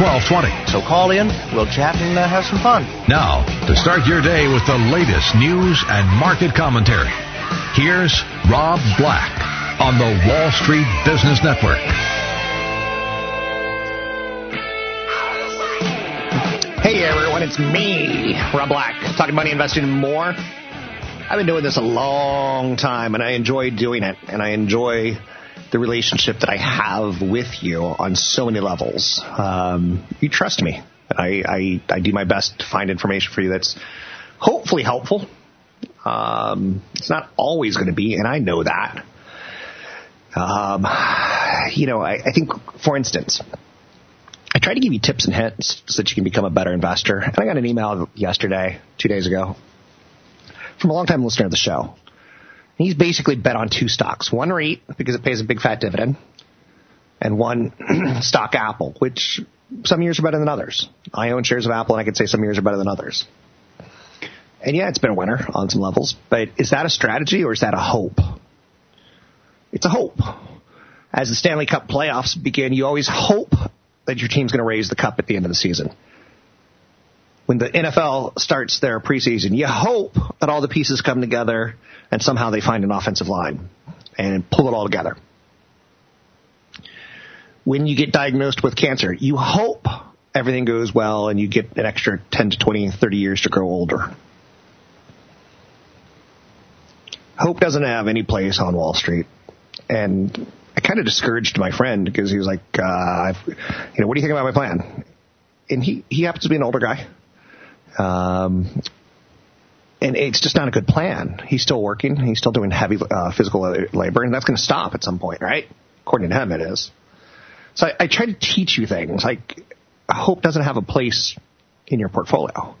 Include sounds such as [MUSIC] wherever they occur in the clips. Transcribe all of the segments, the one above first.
1220. So call in, we'll chat and uh, have some fun. Now, to start your day with the latest news and market commentary, here's Rob Black on the Wall Street Business Network. Hey everyone, it's me, Rob Black, talking money, investing, and more. I've been doing this a long time, and I enjoy doing it, and I enjoy the relationship that I have with you on so many levels. Um, you trust me. I, I, I do my best to find information for you that's hopefully helpful. Um, it's not always going to be, and I know that. Um, you know, I, I think, for instance, I try to give you tips and hints so that you can become a better investor. And I got an email yesterday, two days ago, from a long-time listener of the show. He's basically bet on two stocks. One REIT, because it pays a big fat dividend, and one [CLEARS THROAT] stock Apple, which some years are better than others. I own shares of Apple, and I could say some years are better than others. And yeah, it's been a winner on some levels, but is that a strategy or is that a hope? It's a hope. As the Stanley Cup playoffs begin, you always hope that your team's going to raise the cup at the end of the season. When the NFL starts their preseason, you hope that all the pieces come together and somehow they find an offensive line and pull it all together. When you get diagnosed with cancer, you hope everything goes well and you get an extra 10 to 20, 30 years to grow older. Hope doesn't have any place on Wall Street. And I kind of discouraged my friend because he was like, uh, you know, what do you think about my plan? And he, he happens to be an older guy. Um, and it's just not a good plan. He's still working. He's still doing heavy uh, physical labor, and that's going to stop at some point, right? According to him, it is. So I, I try to teach you things. Like hope doesn't have a place in your portfolio.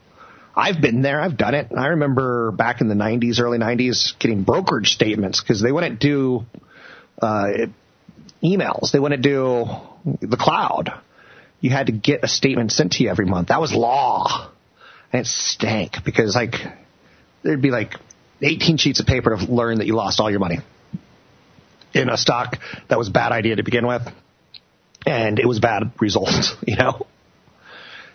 I've been there. I've done it. I remember back in the 90s, early 90s, getting brokerage statements because they wouldn't do uh, emails. They wouldn't do the cloud. You had to get a statement sent to you every month. That was law. And it stank because like there'd be like 18 sheets of paper to learn that you lost all your money in a stock that was a bad idea to begin with. And it was bad results, [LAUGHS] you know?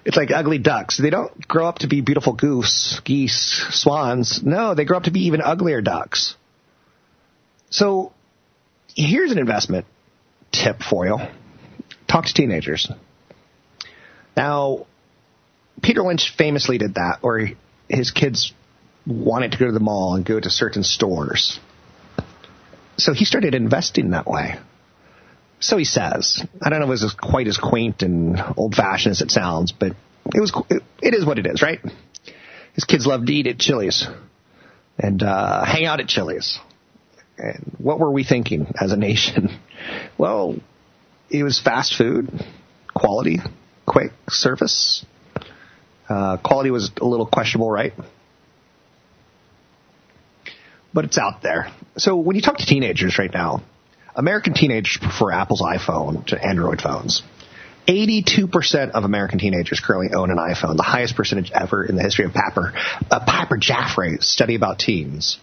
It's like ugly ducks. They don't grow up to be beautiful goose, geese, swans. No, they grow up to be even uglier ducks. So here's an investment tip for you. Talk to teenagers. Now, Peter Lynch famously did that, or his kids wanted to go to the mall and go to certain stores. So he started investing that way. So he says. I don't know if it was quite as quaint and old fashioned as it sounds, but it was. It, is what it is, right? His kids love to eat at Chili's and uh, hang out at Chili's. And what were we thinking as a nation? [LAUGHS] Well, it was fast food, quality, quick service. Uh, quality was a little questionable, right? But it's out there. So when you talk to teenagers right now, American teenagers prefer Apple's iPhone to Android phones. 82% of American teenagers currently own an iPhone, the highest percentage ever in the history of Piper, a Piper Jaffray study about teens.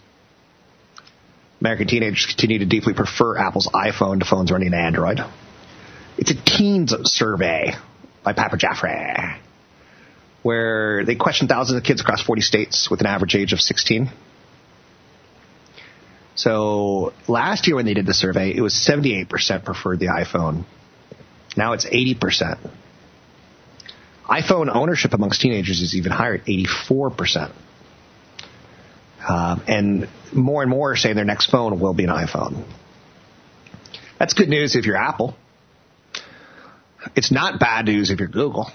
American teenagers continue to deeply prefer Apple's iPhone to phones running Android. It's a teens survey by Piper Jaffray, where they questioned thousands of kids across 40 states with an average age of 16. So last year when they did the survey, it was 78% preferred the iPhone. Now it's 80%. iPhone ownership amongst teenagers is even higher at 84%. Um, and more and more are saying their next phone will be an iPhone. That's good news if you're Apple. It's not bad news if you're Google.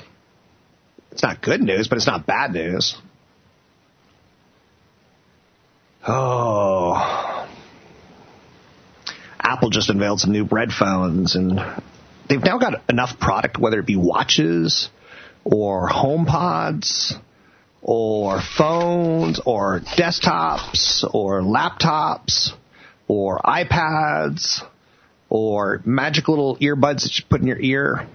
It's not good news, but it's not bad news. Oh. Apple just unveiled some new bread phones and they've now got enough product, whether it be watches or home pods or phones or desktops or laptops or iPads or magic little earbuds that you put in your ear.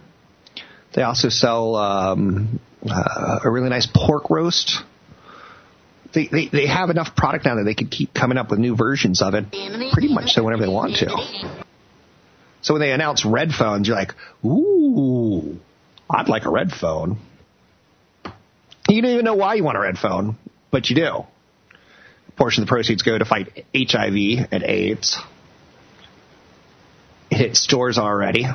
They also sell um, uh, a really nice pork roast. They, they they have enough product now that they could keep coming up with new versions of it, pretty much so whenever they want to. So when they announce red phones, you're like, ooh, I'd like a red phone. You don't even know why you want a red phone, but you do. A portion of the proceeds go to fight HIV and AIDS. It hit stores already.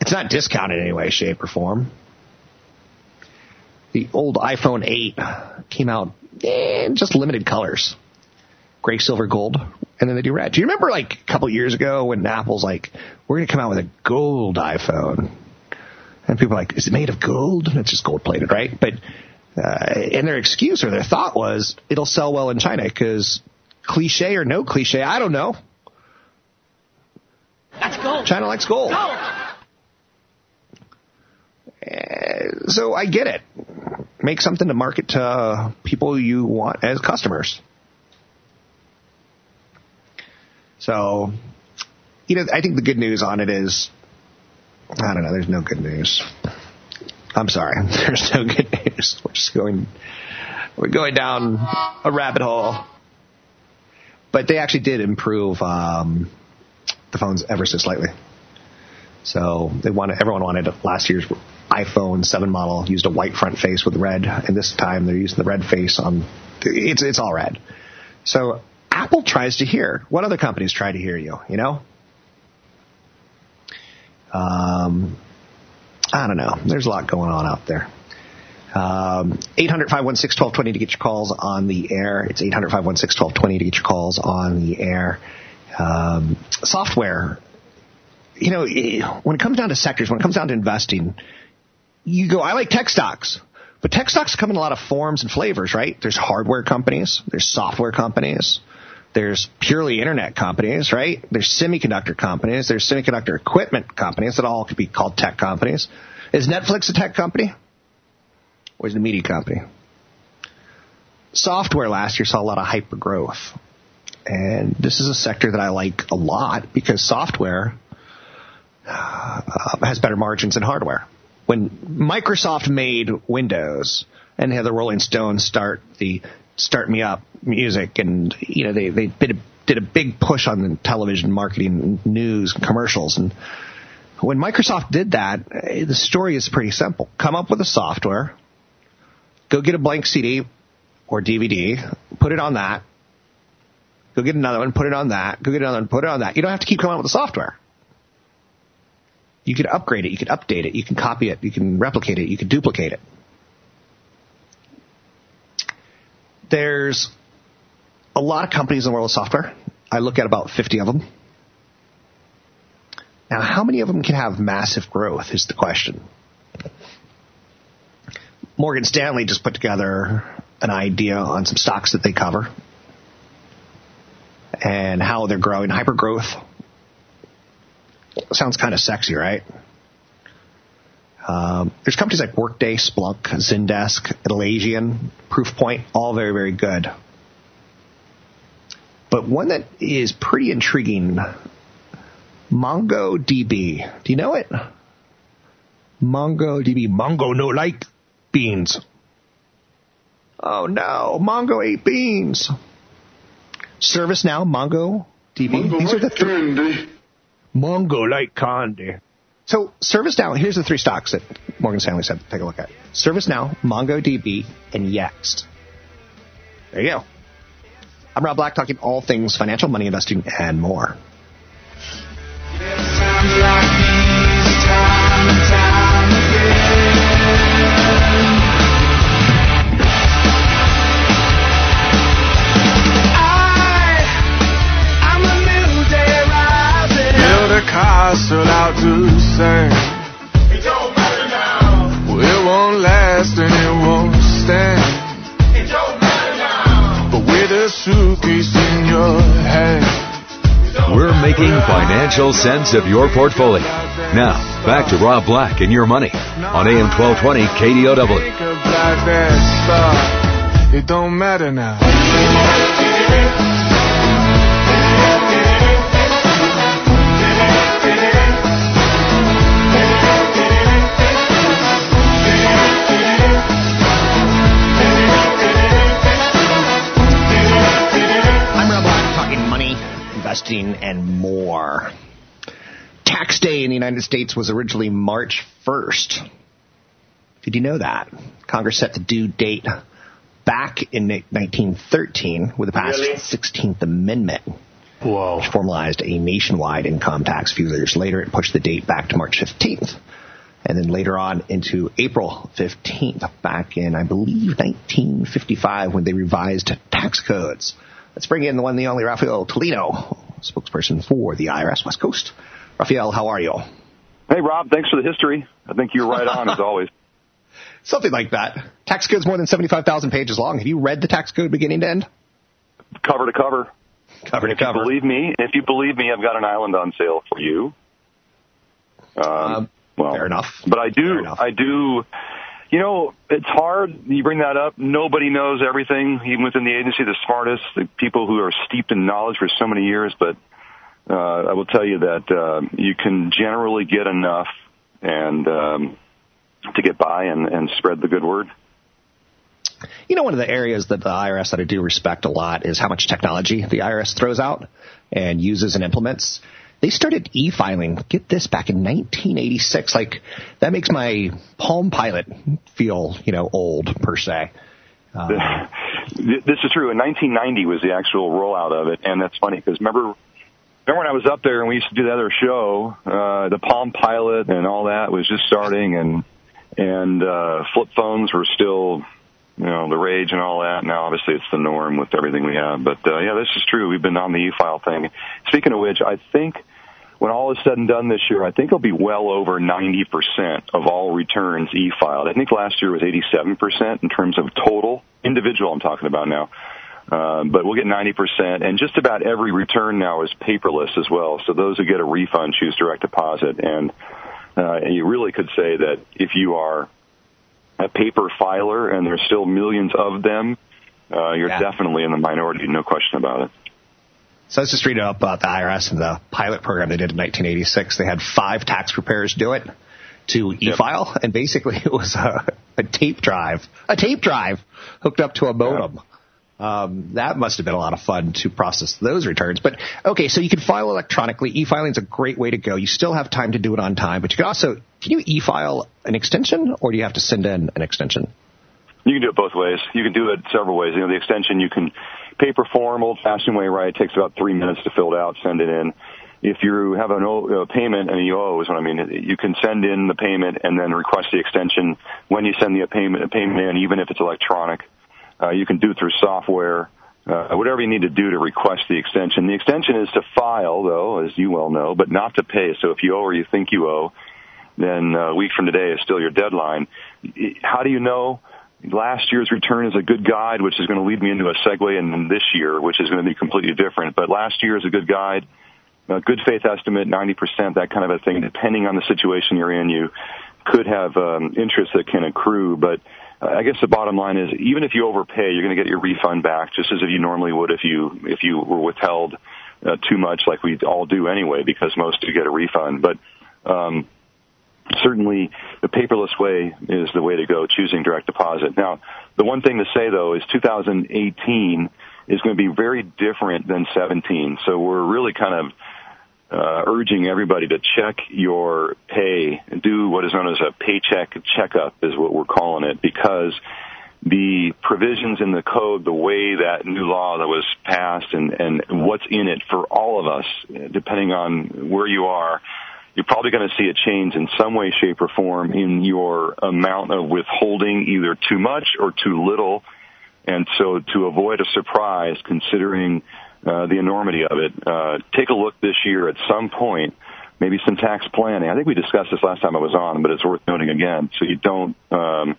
It's not discounted in any way, shape, or form. The old iPhone 8 came out in just limited colors. Gray, silver, gold, and then they do red. Do you remember like a couple years ago when Apple's like, we're going to come out with a gold iPhone? And people are like, is it made of gold? It's just gold plated, right? But, uh, and their excuse or their thought was it'll sell well in China because cliche or no cliche, I don't know. That's gold. China likes gold. Gold. Uh, so I get it. Make something to market to people you want as customers. So, you know, I think the good news on it is, I don't know, there's no good news. I'm sorry, [LAUGHS] there's no good news. We're just going, we're going down a rabbit hole. But they actually did improve um, the phones ever so slightly. So they wanted, everyone wanted last year's iPhone 7 model used a white front face with red, and this time they're using the red face on. It's it's all red. So Apple tries to hear. What other companies try to hear you? You know. Um, I don't know. There's a lot going on out there. Um, 800-516-1220 to get your calls on the air. It's 800-516-1220 to get your calls on the air. Um, software, you know, when it comes down to sectors, when it comes down to investing, you go, I like tech stocks. But tech stocks come in a lot of forms and flavors, right? There's hardware companies, there's software companies, there's purely internet companies, right? There's semiconductor companies, there's semiconductor equipment companies that all could be called tech companies. Is Netflix a tech company? Or is it a media company? Software last year saw a lot of hyper growth. And this is a sector that I like a lot because software uh, has better margins than hardware when Microsoft made Windows and had the Rolling Stones start the Start Me Up music, and you know they they did a, did a big push on the television marketing, news, commercials, and when Microsoft did that, eh, the story is pretty simple: come up with a software, go get a blank CD or DVD, put it on that, go get another one, put it on that, go get another one, put it on that. You don't have to keep coming up with the software. You could upgrade it, you could update it, you can copy it, you can replicate it, you can duplicate it. There's a lot of companies in the world of software. I look at about 50 of them. Now, how many of them can have massive growth is the question. Morgan Stanley just put together an idea on some stocks that they cover and how they're growing. Hyper growth sounds kind of sexy, right? Um, there's companies like Workday, Splunk, Zendesk, Atlassian, Proofpoint, all very, very good. But one that is pretty intriguing, MongoDB. Do you know it? MongoDB. Mongo no like beans. Oh no, Mongo ate beans. ServiceNow, MongoDB. Mongo These are the three. Candy. Mongo like candy. So ServiceNow, here's the three stocks that Morgan Stanley said to take a look at. ServiceNow, MongoDB, and Yext. There you go. I'm Rob Black talking all things financial, money investing, and more. castle out to sing. It don't matter now. Well, it won't last and it won't stand. It don't matter now. But with a suitcase in your hand. We're making financial sense of your portfolio. Now, back to Rob Black and your money on AM 1220 KDOW. It don't matter now. Investing, and more. Tax day in the United States was originally March 1st. Did you know that? Congress set the due date back in 1913 with the passed really? 16th Amendment. Whoa. Which formalized a nationwide income tax. A few years later, it pushed the date back to March 15th. And then later on into April 15th, back in, I believe, 1955, when they revised tax codes. Let's bring in the one, the only Raphael Tulino, spokesperson for the IRS West Coast. Raphael, how are you? Hey, Rob. Thanks for the history. I think you're right on as always. [LAUGHS] Something like that. Tax code's more than 75,000 pages long. Have you read the tax code beginning to end? Cover to cover. Cover to if cover. You believe me, if you believe me, I've got an island on sale for you. Um, um, well, fair enough. But I do, I do you know, it's hard. You bring that up. Nobody knows everything, even within the agency, the smartest, the people who are steeped in knowledge for so many years. But uh, I will tell you that uh, you can generally get enough and um, to get by and, and spread the good word. You know, one of the areas that the IRS that I do respect a lot is how much technology the IRS throws out and uses and implements. They started e-filing, get this, back in 1986. Like, that makes my Palm Pilot feel, you know, old, per se. Um, [LAUGHS] this is true. In 1990 was the actual rollout of it, and that's funny because remember, remember when I was up there and we used to do the other show, uh, the Palm Pilot and all that was just starting, and and uh, flip phones were still, you know, the rage and all that. Now, obviously, it's the norm with everything we have. But uh, yeah, this is true. We've been on the e-file thing. Speaking of which, I think when all is said and done this year, I think it'll be well over 90% of all returns e-filed. I think last year was 87% in terms of total individual. I'm talking about now. Uh, but we'll get 90%, and just about every return now is paperless as well. So those who get a refund choose direct deposit, and uh, you really could say that if you are a paper filer and there's still millions of them, uh, you're yeah. definitely in the minority, no question about it. So let's just read up about the IRS and the pilot program they did in 1986. They had five tax preparers do it to e-file, yep. and basically [LAUGHS] it was a, a, tape drive, a tape drive hooked up to a modem. Yeah. Um, that must have been a lot of fun to process those returns. But okay, so you can file electronically. E-filing is a great way to go. You still have time to do it on time, but you can also can you e-file an extension, or do you have to send in an extension? You can do it both ways. You can do it several ways. You know, the extension you can paper form, old fashioned way, right? It takes about three minutes to fill it out, send it in. If you have an uh, payment and you owe is what I mean, you can send in the payment and then request the extension when you send the payment, payment in, even if it's electronic. Uh, you can do it through software. Uh, whatever you need to do to request the extension. The extension is to file, though, as you well know, but not to pay. So if you owe or you think you owe, then a week from today is still your deadline. How do you know? Last year's return is a good guide, which is going to lead me into a segue in this year, which is going to be completely different. But last year is a good guide, a good faith estimate, 90%, that kind of a thing. Depending on the situation you're in, you could have um, interest that can accrue. But uh, I guess the bottom line is, even if you overpay, you're going to get your refund back, just as if you normally would if you if you were withheld uh, too much, like we all do anyway, because most do get a refund. But um, certainly the paperless way is the way to go, choosing direct deposit. Now, the one thing to say though is 2018 is going to be very different than 17. So we're really kind of uh, urging everybody to check your pay, do what is known as a paycheck checkup, is what we're calling it, because the provisions in the code, the way that new law that was passed, and, and what's in it for all of us, depending on where you are, you're probably going to see a change in some way, shape, or form in your amount of withholding, either too much or too little. And so, to avoid a surprise, considering uh, the enormity of it, uh, take a look this year at some point, maybe some tax planning. I think we discussed this last time I was on, but it's worth noting again, so you don't. Um,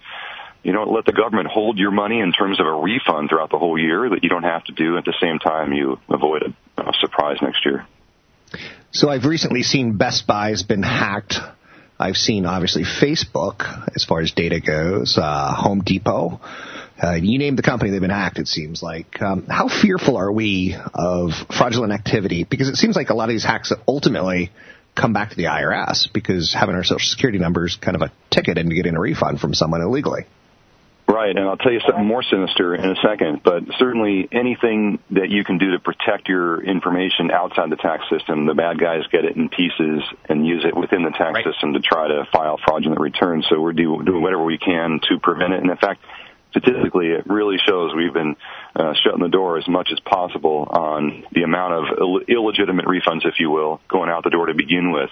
you don't let the government hold your money in terms of a refund throughout the whole year that you don't have to do at the same time you avoid a, a surprise next year. So I've recently seen Best Buy has been hacked. I've seen obviously Facebook as far as data goes, uh, Home Depot. Uh, you name the company, they've been hacked. It seems like. Um, how fearful are we of fraudulent activity? Because it seems like a lot of these hacks ultimately come back to the IRS because having our social security number is kind of a ticket into getting a refund from someone illegally. Right, and I'll tell you something more sinister in a second, but certainly anything that you can do to protect your information outside the tax system, the bad guys get it in pieces and use it within the tax right. system to try to file fraudulent returns. So we're do, doing whatever we can to prevent it. And in fact, statistically, it really shows we've been uh, shutting the door as much as possible on the amount of Ill- illegitimate refunds, if you will, going out the door to begin with.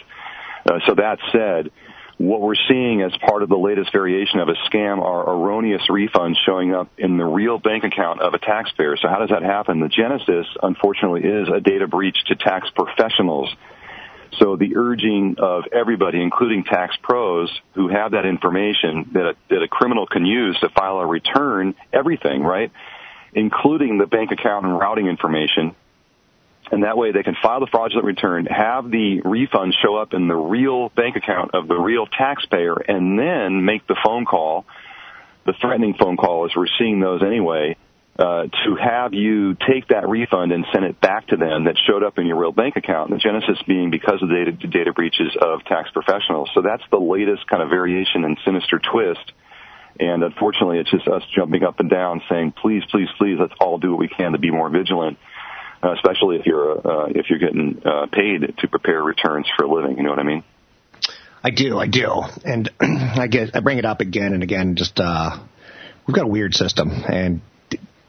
Uh, so that said, what we're seeing as part of the latest variation of a scam are erroneous refunds showing up in the real bank account of a taxpayer. So how does that happen? The genesis, unfortunately, is a data breach to tax professionals. So the urging of everybody, including tax pros who have that information that a, that a criminal can use to file a return, everything, right? Including the bank account and routing information, and that way they can file the fraudulent return, have the refund show up in the real bank account of the real taxpayer, and then make the phone call, the threatening phone call, as we're seeing those anyway, uh, to have you take that refund and send it back to them that showed up in your real bank account. The genesis being because of the data, data breaches of tax professionals. So that's the latest kind of variation and sinister twist. And unfortunately, it's just us jumping up and down saying, please, please, please, let's all do what we can to be more vigilant uh, especially if you're uh, if you're getting uh, paid to prepare returns for a living. You know what I mean? I do, I do, and [CLEARS THROAT] I get I bring it up again and again. Just uh, we've got a weird system, and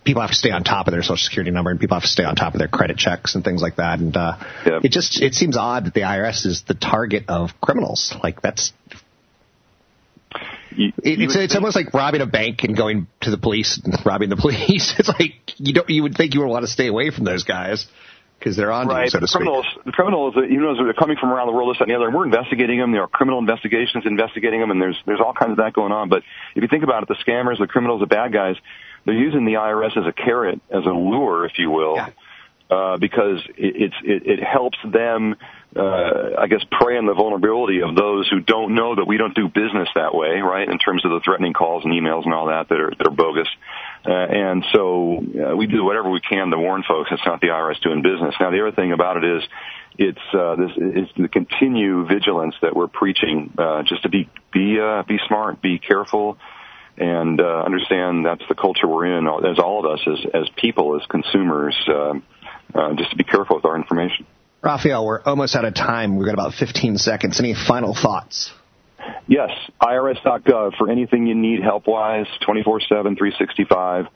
people have to stay on top of their social security number, and people have to stay on top of their credit checks and things like that. And uh, yep. it just it seems odd that the IRS is the target of criminals. Like that's you, it's it's almost like robbing a bank and going to the police and [LAUGHS] robbing the police. It's like you don't you would think you would want to stay away from those guys because they're on right. you, so the criminals, speak. The criminals, even though they're coming from around the world, this and the other, and we're investigating them. There are criminal investigations investigating them, and there's there's all kinds of that going on. But if you think about it, the scammers, the criminals, the bad guys, they're using the IRS as a carrot, as a lure, if you will. Yeah. Uh, because it, it's it, it helps them uh, I guess, prey on the vulnerability of those who don't know that we don't do business that way, right? In terms of the threatening calls and emails and all that that are that are bogus. Uh, and so uh, we do whatever we can to warn folks it's not the IRS doing business. Now the other thing about it is it's uh, this it's the continued vigilance that we're preaching, uh, just to be be uh, be smart, be careful, and uh, understand that's the culture we're in as all of us as as people as consumers. Uh, uh, just to be careful with our information. Raphael, we're almost out of time. We've got about 15 seconds. Any final thoughts? Yes, IRS.gov for anything you need help-wise, 24-7, 365.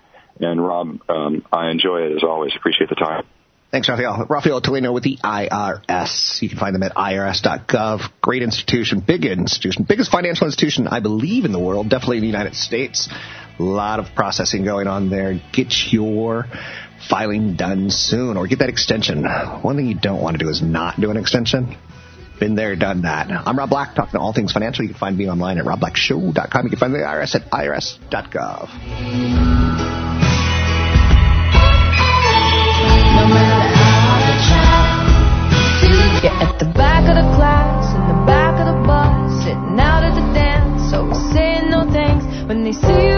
And Rob, um, I enjoy it as always. Appreciate the time. Thanks, Raphael. Raphael Tulino with the IRS. You can find them at irs.gov. Great institution, big institution, biggest financial institution, I believe, in the world, definitely in the United States. A lot of processing going on there. Get your filing done soon or get that extension. One thing you don't want to do is not do an extension. Been there, done that. I'm Rob Black, talking to all things financial. You can find me online at robblackshow.com. You can find the IRS at irs.gov. You're at the back of the class, in the back of the bus, sitting out at the dance, always saying no thanks. When they see you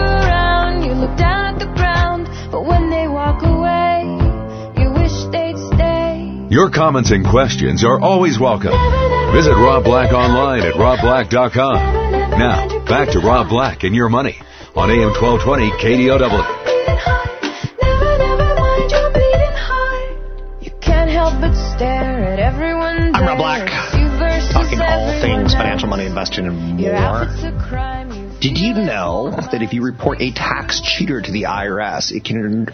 comments and questions are always welcome. Visit Rob Black online at robblack.com. Now, back to Rob Black and your money on AM 1220 KDOW. You can't help but stare at everyone. I'm Rob Black, talking all things financial money investing and more. Did you know that if you report a tax cheater to the IRS, it can earn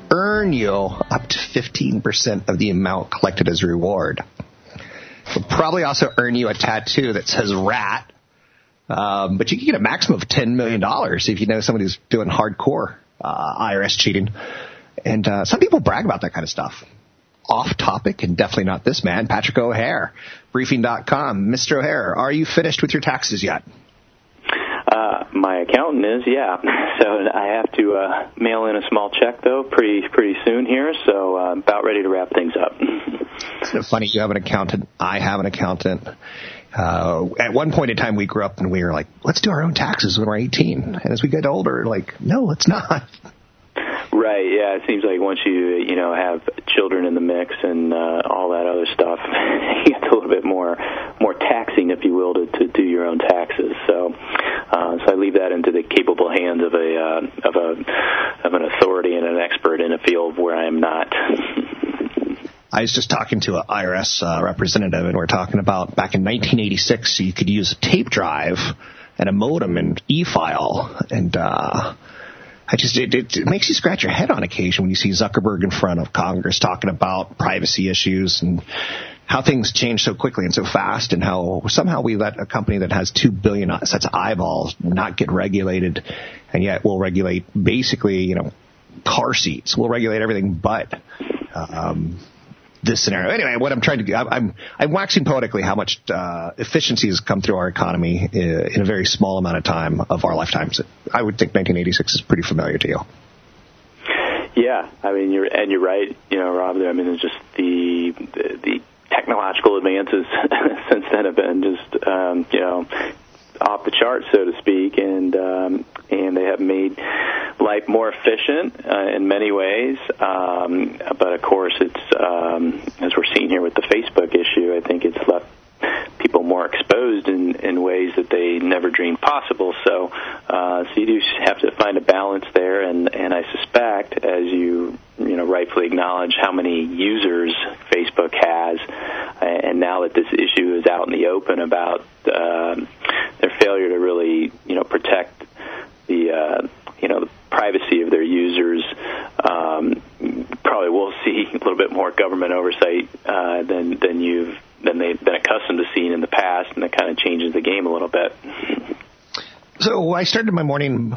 you up to 15% of the amount collected as reward? It'll probably also earn you a tattoo that says rat, um, but you can get a maximum of $10 million if you know somebody who's doing hardcore uh, IRS cheating. And uh, some people brag about that kind of stuff off topic and definitely not this man, Patrick O'Hare, briefing.com. Mr. O'Hare, are you finished with your taxes yet? Uh, my accountant is, yeah. [LAUGHS] So I have to uh, mail in a small check though, pretty pretty soon here. So uh, about ready to wrap things up. [LAUGHS] Isn't it funny? You have an accountant. I have an accountant. Uh, at one point in time, we grew up and we were like, "Let's do our own taxes when we're 18." And as we get older, like, no, let's not. [LAUGHS] Right. Yeah. It seems like once you you know have children in the and uh, all that other stuff, [LAUGHS] it's a little bit more more taxing, if you will, to, to do your own taxes. So, uh, so I leave that into the capable hands of a uh, of a of an authority and an expert in a field where I am not. [LAUGHS] I was just talking to an IRS uh, representative, and we're talking about back in 1986, you could use a tape drive and a modem and e-file, and uh, I just it, it, it makes you scratch your head on occasion when you see Zuckerberg in front of Congress talking about privacy issues and how things change so quickly and so fast, and how somehow we let a company that has two billion sets of eyeballs not get regulated, and yet we'll regulate basically, you know, car seats. We'll regulate everything but. Um, this scenario. Anyway, what I'm trying to I'm I'm waxing poetically how much uh, efficiency has come through our economy in, in a very small amount of time of our lifetimes. I would think 1986 is pretty familiar to you. Yeah, I mean, you're and you're right. You know, Rob. I mean, it's just the the, the technological advances [LAUGHS] since then have been just um, you know off the chart, so to speak, and um, and they have made life more efficient uh, in many ways. Um, but of course, it's um, as we're seeing here with the Facebook issue. I think it's left people more exposed in, in ways that they never dreamed possible. So, uh, so you do have to find a balance there, and and I suspect, as you you know rightfully acknowledge, how many users Facebook has, and now that this issue is out in the open about uh, their failure to really you know protect the uh, you know the privacy of their users. Um, probably will see a little bit more government oversight uh, than than you've than they've been accustomed to seeing in the past, and that kind of changes the game a little bit. So I started my morning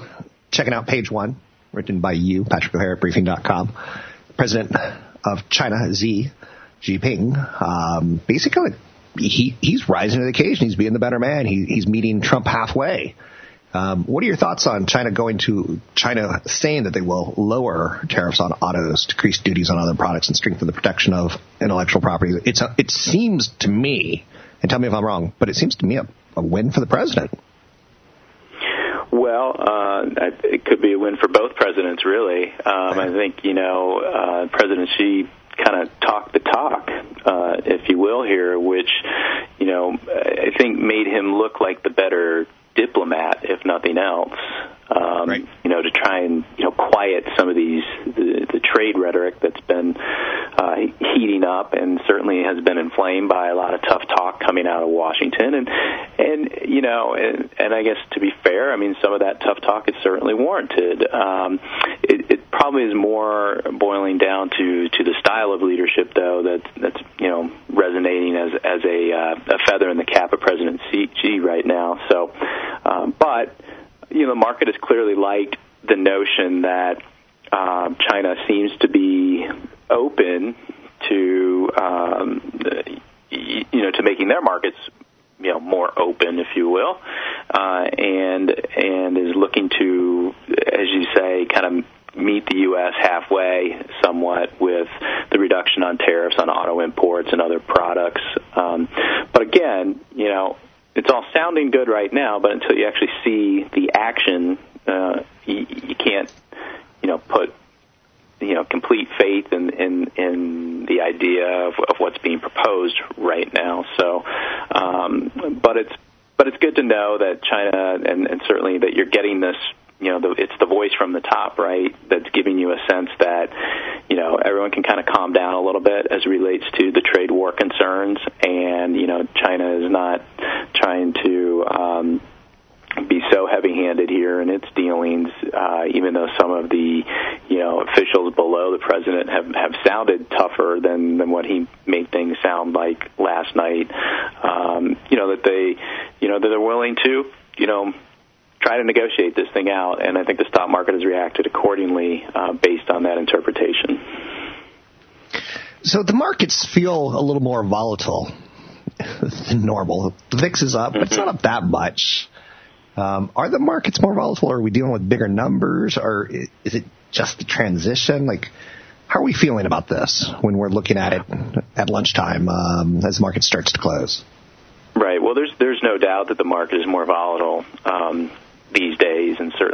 checking out page one, written by you, Patrick O'Hare at briefing.com, president of China, Xi Jinping. Um, basically, he, he's rising to the occasion. He's being the better man. He, he's meeting Trump halfway. Um, what are your thoughts on China going to China saying that they will lower tariffs on autos, decrease duties on other products, and strengthen the protection of intellectual property? It's a, it seems to me, and tell me if I'm wrong, but it seems to me a, a win for the president. Well, uh, it could be a win for both presidents, really. Um, I think you know uh, President Xi kind of talked the talk, uh, if you will, here, which you know I think made him look like the better diplomat, if nothing else. Um, right. You know, to try and you know quiet some of these the, the trade rhetoric that's been uh, heating up and certainly has been inflamed by a lot of tough talk coming out of Washington. And and you know, and, and I guess to be fair, I mean, some of that tough talk is certainly warranted. Um, it, it probably is more boiling down to to the style of leadership, though, that's that's you know resonating as as a uh, a feather in the cap of President Xi right now. So, um, but you know, the market has clearly liked the notion that um, China seems to be open to um, you know to making their markets you know more open, if you will, uh, and and is looking to, as you say, kind of meet the U.S. halfway somewhat with the reduction on tariffs on auto imports and other products. Um, but again, you know, it's all sounding good right now, but until you actually see the action, uh, you, you can't, you know, put you know complete faith in in, in the idea of, of what's being proposed right now. So, um, but it's but it's good to know that China and, and certainly that you're getting this you know, the, it's the voice from the top, right, that's giving you a sense that, you know, everyone can kind of calm down a little bit as relates to the trade war concerns, and you know, China is not trying to. Um, be so heavy-handed here in its dealings, uh, even though some of the, you know, officials below the president have have sounded tougher than than what he made things sound like last night. Um, you know that they, you know, that they're willing to, you know, try to negotiate this thing out, and I think the stock market has reacted accordingly uh, based on that interpretation. So the markets feel a little more volatile than normal. The VIX is up, but it's not up that much. Um, are the markets more volatile? Or are we dealing with bigger numbers? Or is it just the transition? Like, how are we feeling about this when we're looking at it at lunchtime um, as the market starts to close? Right. Well, there's there's no doubt that the market is more volatile. Um, these days and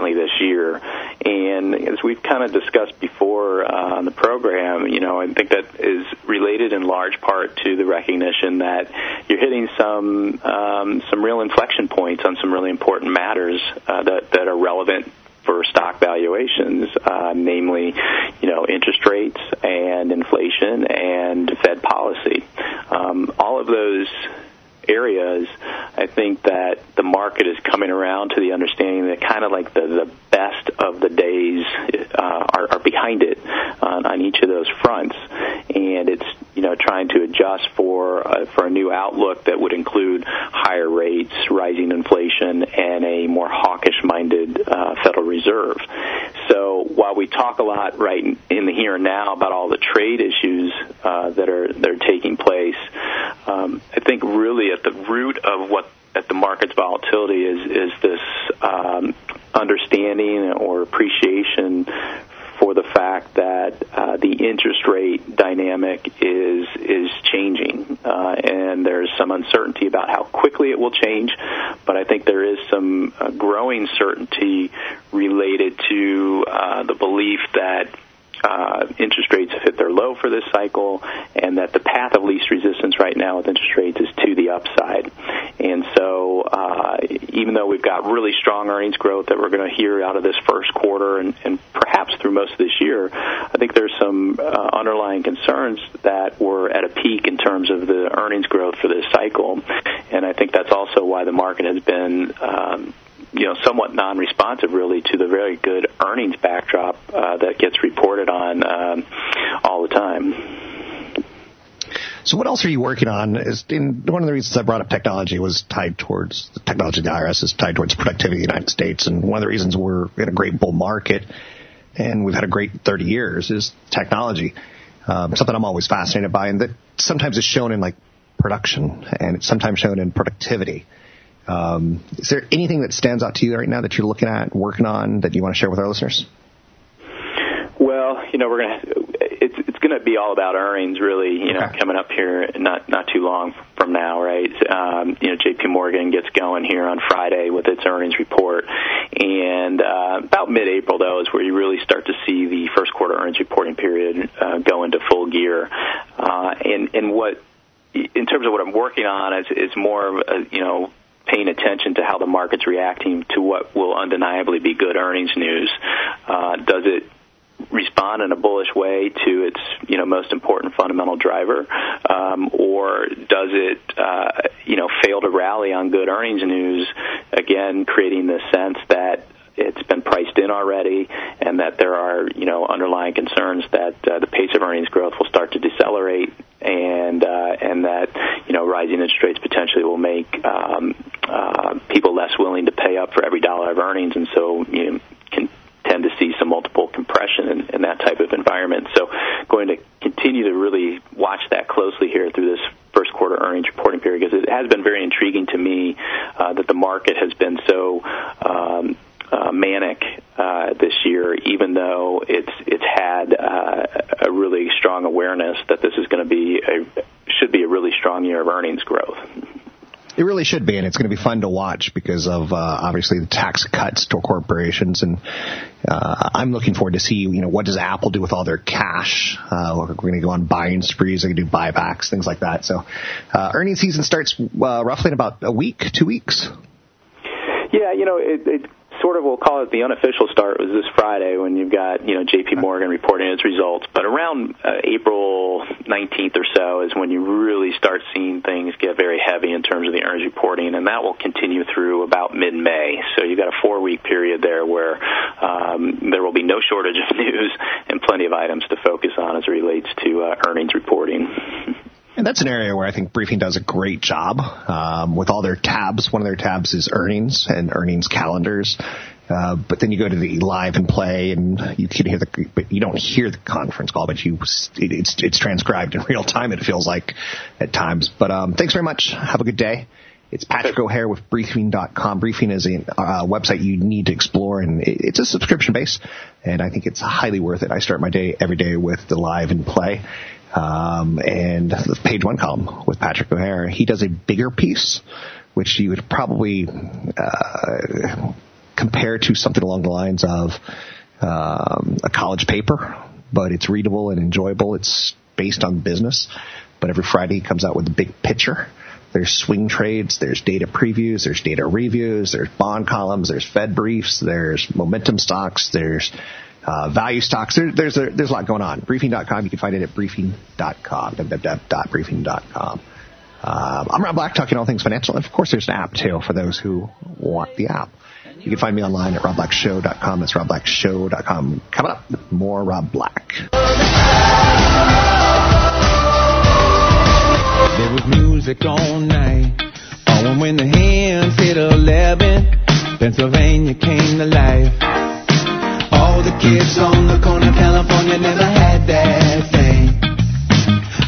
certainly this year. And as we've kind of discussed before uh, on the program, you know, I think that is related in large part to the recognition that you're hitting some um, some real inflection points on some really important matters uh, that that are relevant for stock valuations, uh, namely, you know, interest rates and inflation and Fed policy. Um, all of those areas, I think that the market is coming around to the understanding that kind of like the, the best of the days uh, are, are behind it on, on each of those fronts, know trying to adjust for uh, for a new outlook that would include higher rates, rising inflation, and a more hawkish-minded uh, Federal Reserve. So while we talk a lot right in the here and now about all the trade issues uh, that are that are taking place, um, I think really at the root of what at the market's volatility is is this um, understanding or appreciation for the fact that uh, the interest rate dynamic is is changing, uh, and there's some uncertainty about how quickly it will change. But I think there is some uh, growing certainty related to uh, the belief that uh, interest rates have hit their low for this cycle, and that the path of least resistance right now with interest rates is to the upside. And so, uh, even though we've got really strong earnings growth that we're going to hear out of this first quarter and, and perhaps through most of this year, I think there's some uh, underlying concerns that we're at a peak in terms of the earnings growth for this cycle. And I think that's also why the market has been um, you know somewhat non-responsive really to the very good earnings backdrop uh, that gets reported on um, all the time. So what else are you working on? Is in, one of the reasons I brought up technology was tied towards the technology of the IRS is tied towards productivity in the United States, and one of the reasons we're in a great bull market and we've had a great 30 years is technology. Um, something I'm always fascinated by, and that sometimes is shown in like production, and it's sometimes shown in productivity. Um, is there anything that stands out to you right now that you're looking at, working on, that you want to share with our listeners? Well, you know, we're gonna it's it's gonna be all about earnings, really. You know, Okay. coming up here not not too long from now, right? Um, you know, J.P. Morgan gets going here on Friday with its earnings report, and uh, about mid-April though is where you really start to see the first quarter earnings reporting period uh, go into full gear, uh, and and what in terms of what I'm working on is is more of a, you know paying attention to how the market's reacting to what will undeniably be good earnings news. Uh, does it respond in a bullish way to its you know most important fundamental driver, um, or does it uh, you know fail to rally on good earnings news? Again, creating the sense that it's been priced in already, and that there are you know underlying concerns that uh, the pace of earnings growth will start to decelerate, and uh, and that you know rising interest rates potentially will make um, uh, people less willing to pay up for every dollar of earnings, and so you know, tend to see some multiple compression in, in that type of environment. So, going to continue to really watch that closely here through this first quarter earnings reporting period because it has been very intriguing to me uh, that the market has been so. Um, uh, manic uh, this year, even though it's it's had uh, a really strong awareness that this is going to be a should be a really strong year of earnings growth. It really should be, and it's going to be fun to watch because of uh, obviously the tax cuts to corporations, and uh, I'm looking forward to see you know what does Apple do with all their cash. Uh, we're going to go on buying sprees, they can do buybacks, things like that. So, uh, earnings season starts uh, roughly in about a week, two weeks. Yeah, you know, it, it sort of we'll call it the unofficial start was this Friday when you've got you know J.P. Morgan reporting its results. But around uh, April 19th or so is when you really start seeing things get very heavy in terms of the earnings reporting, and that will continue through about mid-May. So you've got a four-week period there where um, there will be no shortage of [LAUGHS] news and plenty of items to focus on as it relates to uh, earnings reporting. And that's an area where I think Briefing does a great job um, with all their tabs. One of their tabs is earnings and earnings calendars. Uh, but then you go to the Live In Play, and you can hear the, but you don't hear the conference call, but you, it's it's transcribed in [LAUGHS] real time. It feels like at times. But um, thanks very much. Have a good day. It's Patrick O'Hare with Briefing.com. Briefing is a uh, website you need to explore, and it's a subscription base, and I think it's highly worth it. I start my day every day with the Live In Play um, and page one column with Patrick O'Hare. He does a bigger piece, which you would probably uh, compare to something along the lines of um, a college paper, but it's readable and enjoyable. It's based on business, but every Friday he comes out with a big picture. There's swing trades, there's data previews, there's data reviews, there's bond columns, there's Fed briefs, there's momentum stocks, there's uh, value stocks. There, there's a, there's a lot going on. Briefing.com. You can find it at briefing.com. www.briefing.com. Um, I'm Rob Black, talking all things financial, and of course, there's an app too for those who want the app. You can find me online at robblackshow.com. That's robblackshow.com. Coming up, more Rob Black. There was music all night. Oh, and when the hands hit 11, Pennsylvania came to life. All the kids on the corner, California never had that thing.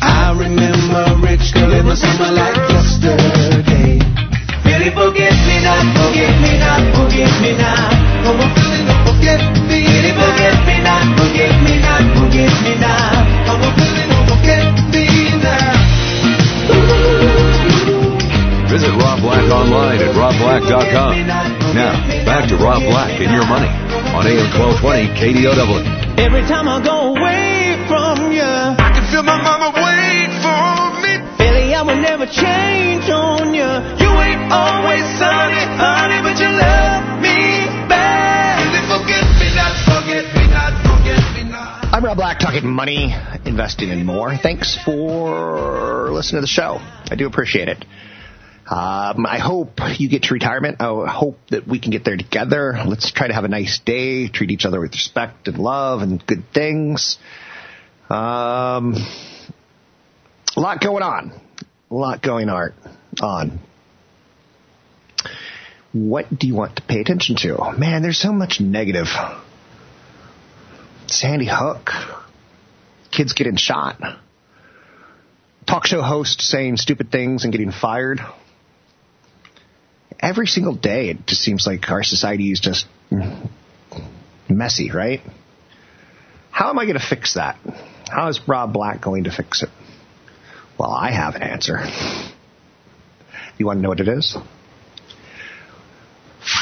I remember rich girl in the summer like yesterday. Really forget me not, forget me not, forget me not. Oh, I'm feeling no forget me. Really forget me not, forget me not, forget me not. Oh, I'm feeling no forget me now. Visit Rob Black online at robblack.com. Now, back to Rob Black and your money on AM 1220 KDOW. Every time I go away from you, I can feel my mama wait for me. Billy, I will never change on you. You ain't always sunny, honey, but you love me back. Really forget me not, forget me not, forget me not. I'm Rob Black, talking money, investing, and more. Thanks for listening to the show. I do appreciate it. Um, I hope you get to retirement. I hope that we can get there together. Let's try to have a nice day, treat each other with respect and love and good things. Um, a lot going on. A lot going on. What do you want to pay attention to? Man, there's so much negative. Sandy Hook. Kids getting shot. Talk show host saying stupid things and getting fired every single day it just seems like our society is just messy, right? How am I going to fix that? How is Rob Black going to fix it? Well, I have an answer. You want to know what it is?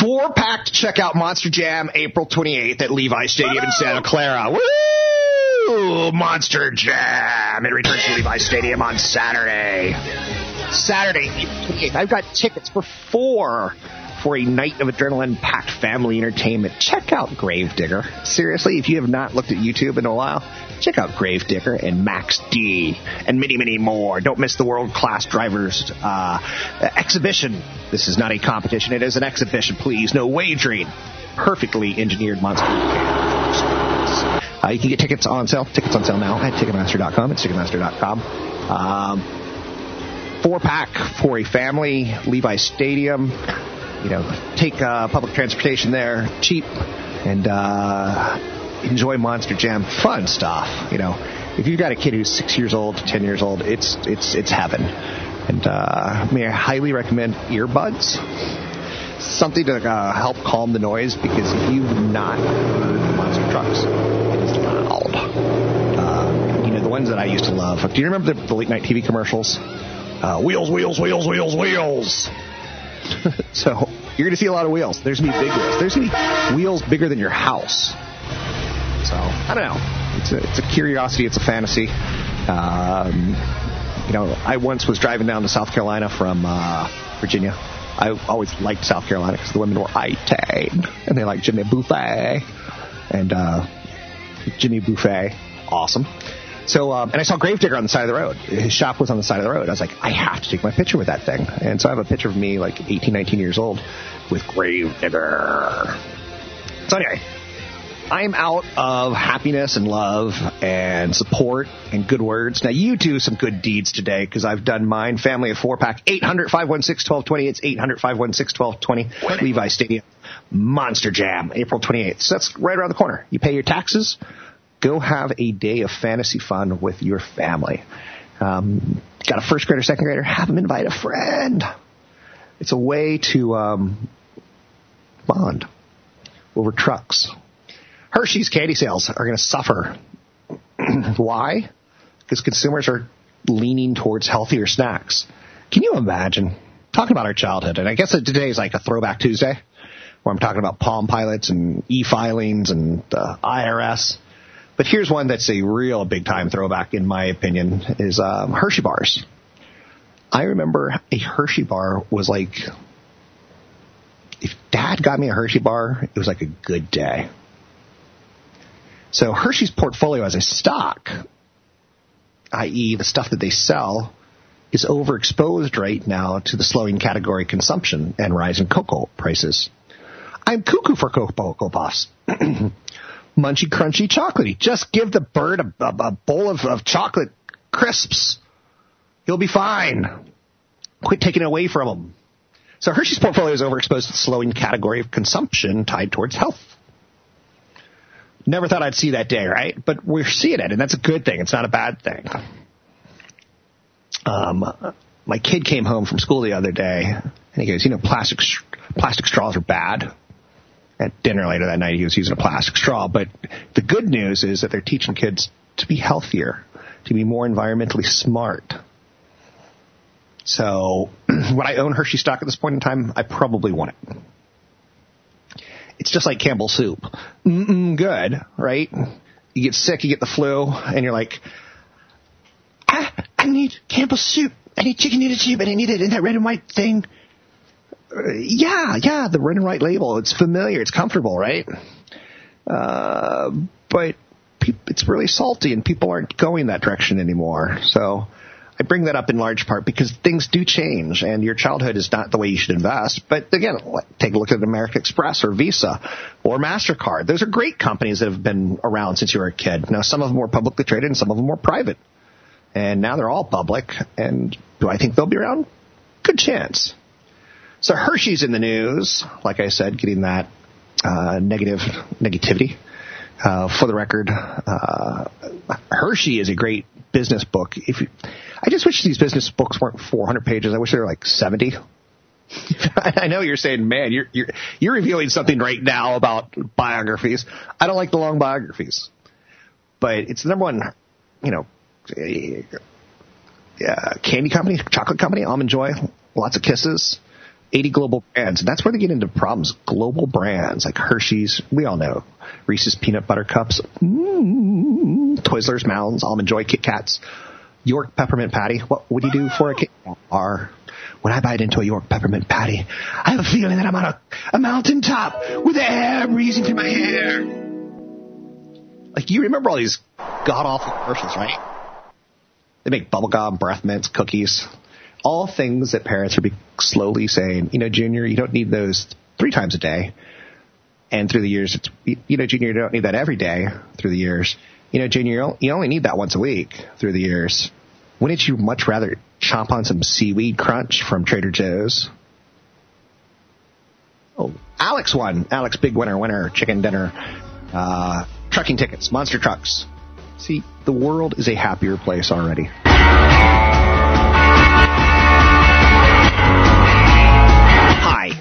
Four pack to check out Monster Jam April 28th at Levi Stadium in Santa Clara. Woo! Monster Jam! It returns to Levi Stadium on Saturday. Saturday, April 28th. I've got tickets for four for a night of adrenaline packed family entertainment. Check out Gravedigger. Seriously, if you have not looked at YouTube in a while, check out Gravedigger and Max D and many, many more. Don't miss the world class drivers uh, exhibition. This is not a competition, it is an exhibition, please. No wagering. Perfectly engineered monster. Uh, you can get tickets on sale. Tickets on sale now at Ticketmaster.com. It's Ticketmaster.com. Um, four pack for a family, Levi Stadium. You know, take uh, public transportation there, cheap, and uh, enjoy Monster Jam. Fun stuff. You know, if you've got a kid who's six years old, ten years old, it's it's it's heaven. And uh, may I highly recommend earbuds. Something to uh, help calm the noise because if you've not heard monster trucks, it is loud. Uh, you know the ones that I used to love. Do you remember the, the late night TV commercials? Uh, wheels, wheels, wheels, wheels, wheels. [LAUGHS] so you're going to see a lot of wheels. There's going to be big wheels. There's going to be wheels bigger than your house. So I don't know. It's a, it's a curiosity. It's a fantasy. Um, you know, I once was driving down to South Carolina from uh, Virginia. I always liked South Carolina because the women were I-10, and they liked Jimmy Buffett. And uh, Jimmy Buffett, awesome. So, um, and I saw Gravedigger on the side of the road. His shop was on the side of the road. I was like, I have to take my picture with that thing. And so I have a picture of me, like 18, 19 years old, with Gravedigger. So anyway, I'm out of happiness and love and support and good words. Now you do some good deeds today because I've done mine. Family of four pack, 800-516-1220. It's 800-516-1220. Levi Stadium. Monster Jam, April 28th. So that's right around the corner. You pay your taxes. Go have a day of fantasy fun with your family. Um, got a first grader, second grader? Have them invite a friend. It's a way to um, bond over trucks. Hershey's candy sales are going to suffer. [CLEARS THROAT] Why? Because consumers are leaning towards healthier snacks. Can you imagine? Talking about our childhood, and I guess today is like a throwback Tuesday, where I'm talking about Palm Pilots and e-filings and the IRS. But here's one that's a real big time throwback, in my opinion, is um, Hershey bars. I remember a Hershey bar was like, if Dad got me a Hershey bar, it was like a good day. So Hershey's portfolio as a stock, i.e., the stuff that they sell, is overexposed right now to the slowing category consumption and rising cocoa prices. I'm cuckoo for Cocoa Puffs. [CLEARS THROAT] Munchy, crunchy, chocolatey. Just give the bird a, a, a bowl of, of chocolate crisps. He'll be fine. Quit taking it away from him. So Hershey's portfolio is overexposed to the slowing category of consumption tied towards health. Never thought I'd see that day, right? But we're seeing it, and that's a good thing. It's not a bad thing. Um, my kid came home from school the other day, and he goes, "You know, plastic plastic straws are bad." At dinner later that night, he was using a plastic straw. But the good news is that they're teaching kids to be healthier, to be more environmentally smart. So, [CLEARS THROAT] would I own Hershey stock at this point in time? I probably want it. It's just like Campbell's soup. Mm-mm, good, right? You get sick, you get the flu, and you're like, I, I need Campbell's soup. I need chicken noodle soup, and I need it in that red and white thing. Yeah, yeah, the red and white label. It's familiar. It's comfortable, right? Uh, but pe- it's really salty, and people aren't going that direction anymore. So I bring that up in large part because things do change, and your childhood is not the way you should invest. But again, take a look at American Express or Visa or Mastercard. Those are great companies that have been around since you were a kid. Now, some of them were publicly traded, and some of them were private. And now they're all public. And do I think they'll be around? Good chance. So Hershey's in the news, like I said, getting that uh, negative negativity. Uh, for the record, uh, Hershey is a great business book. If you, I just wish these business books weren't 400 pages. I wish they were like 70. [LAUGHS] I know you're saying, man, you're you're you're revealing something right now about biographies. I don't like the long biographies, but it's the number one, you know, uh, candy company, chocolate company, Almond Joy, lots of kisses. 80 global brands. And that's where they get into problems. Global brands like Hershey's, we all know. Reese's Peanut Butter Cups, mm, Twizzlers, Mounds, Almond Joy, Kit Kats, York Peppermint Patty. What would you do for a Kit Kat? when I bite into a York Peppermint Patty, I have a feeling that I'm on a, a mountaintop with the air breezing through my hair. Like, you remember all these god-awful commercials, right? They make bubblegum, breath mints, cookies all things that parents would be slowly saying, you know, Junior, you don't need those three times a day. And through the years, it's, you know, Junior, you don't need that every day through the years. You know, Junior, you only need that once a week through the years. Wouldn't you much rather chomp on some seaweed crunch from Trader Joe's? Oh, Alex won. Alex, big winner, winner, chicken dinner, uh, trucking tickets, monster trucks. See, the world is a happier place already.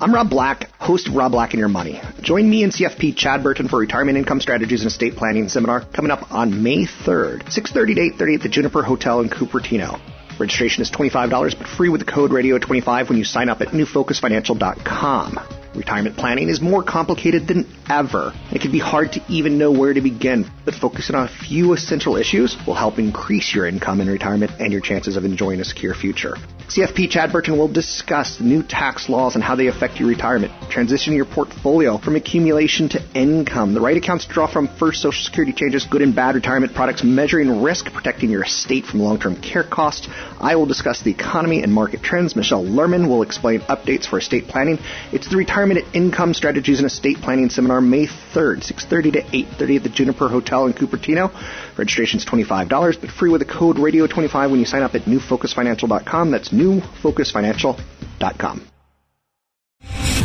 I'm Rob Black, host of Rob Black and Your Money. Join me and CFP Chad Burton for Retirement Income Strategies and Estate Planning Seminar coming up on May 3rd, 6.30 to 8.30 at the Juniper Hotel in Cupertino. Registration is $25, but free with the code radio25 when you sign up at newfocusfinancial.com. Retirement planning is more complicated than ever. It can be hard to even know where to begin, but focusing on a few essential issues will help increase your income in retirement and your chances of enjoying a secure future. CFP Chad Burton will discuss new tax laws and how they affect your retirement, transitioning your portfolio from accumulation to income, the right accounts to draw from first Social Security changes, good and bad retirement products, measuring risk, protecting your estate from long-term care costs. I will discuss the economy and market trends. Michelle Lerman will explain updates for estate planning. It's the Retirement Income Strategies and Estate Planning Seminar, May 3rd, 6.30 to 8.30 at the Juniper Hotel in Cupertino. Registration is $25, but free with the code RADIO25 when you sign up at newfocusfinancial.com. That's newfocusfinancial.com.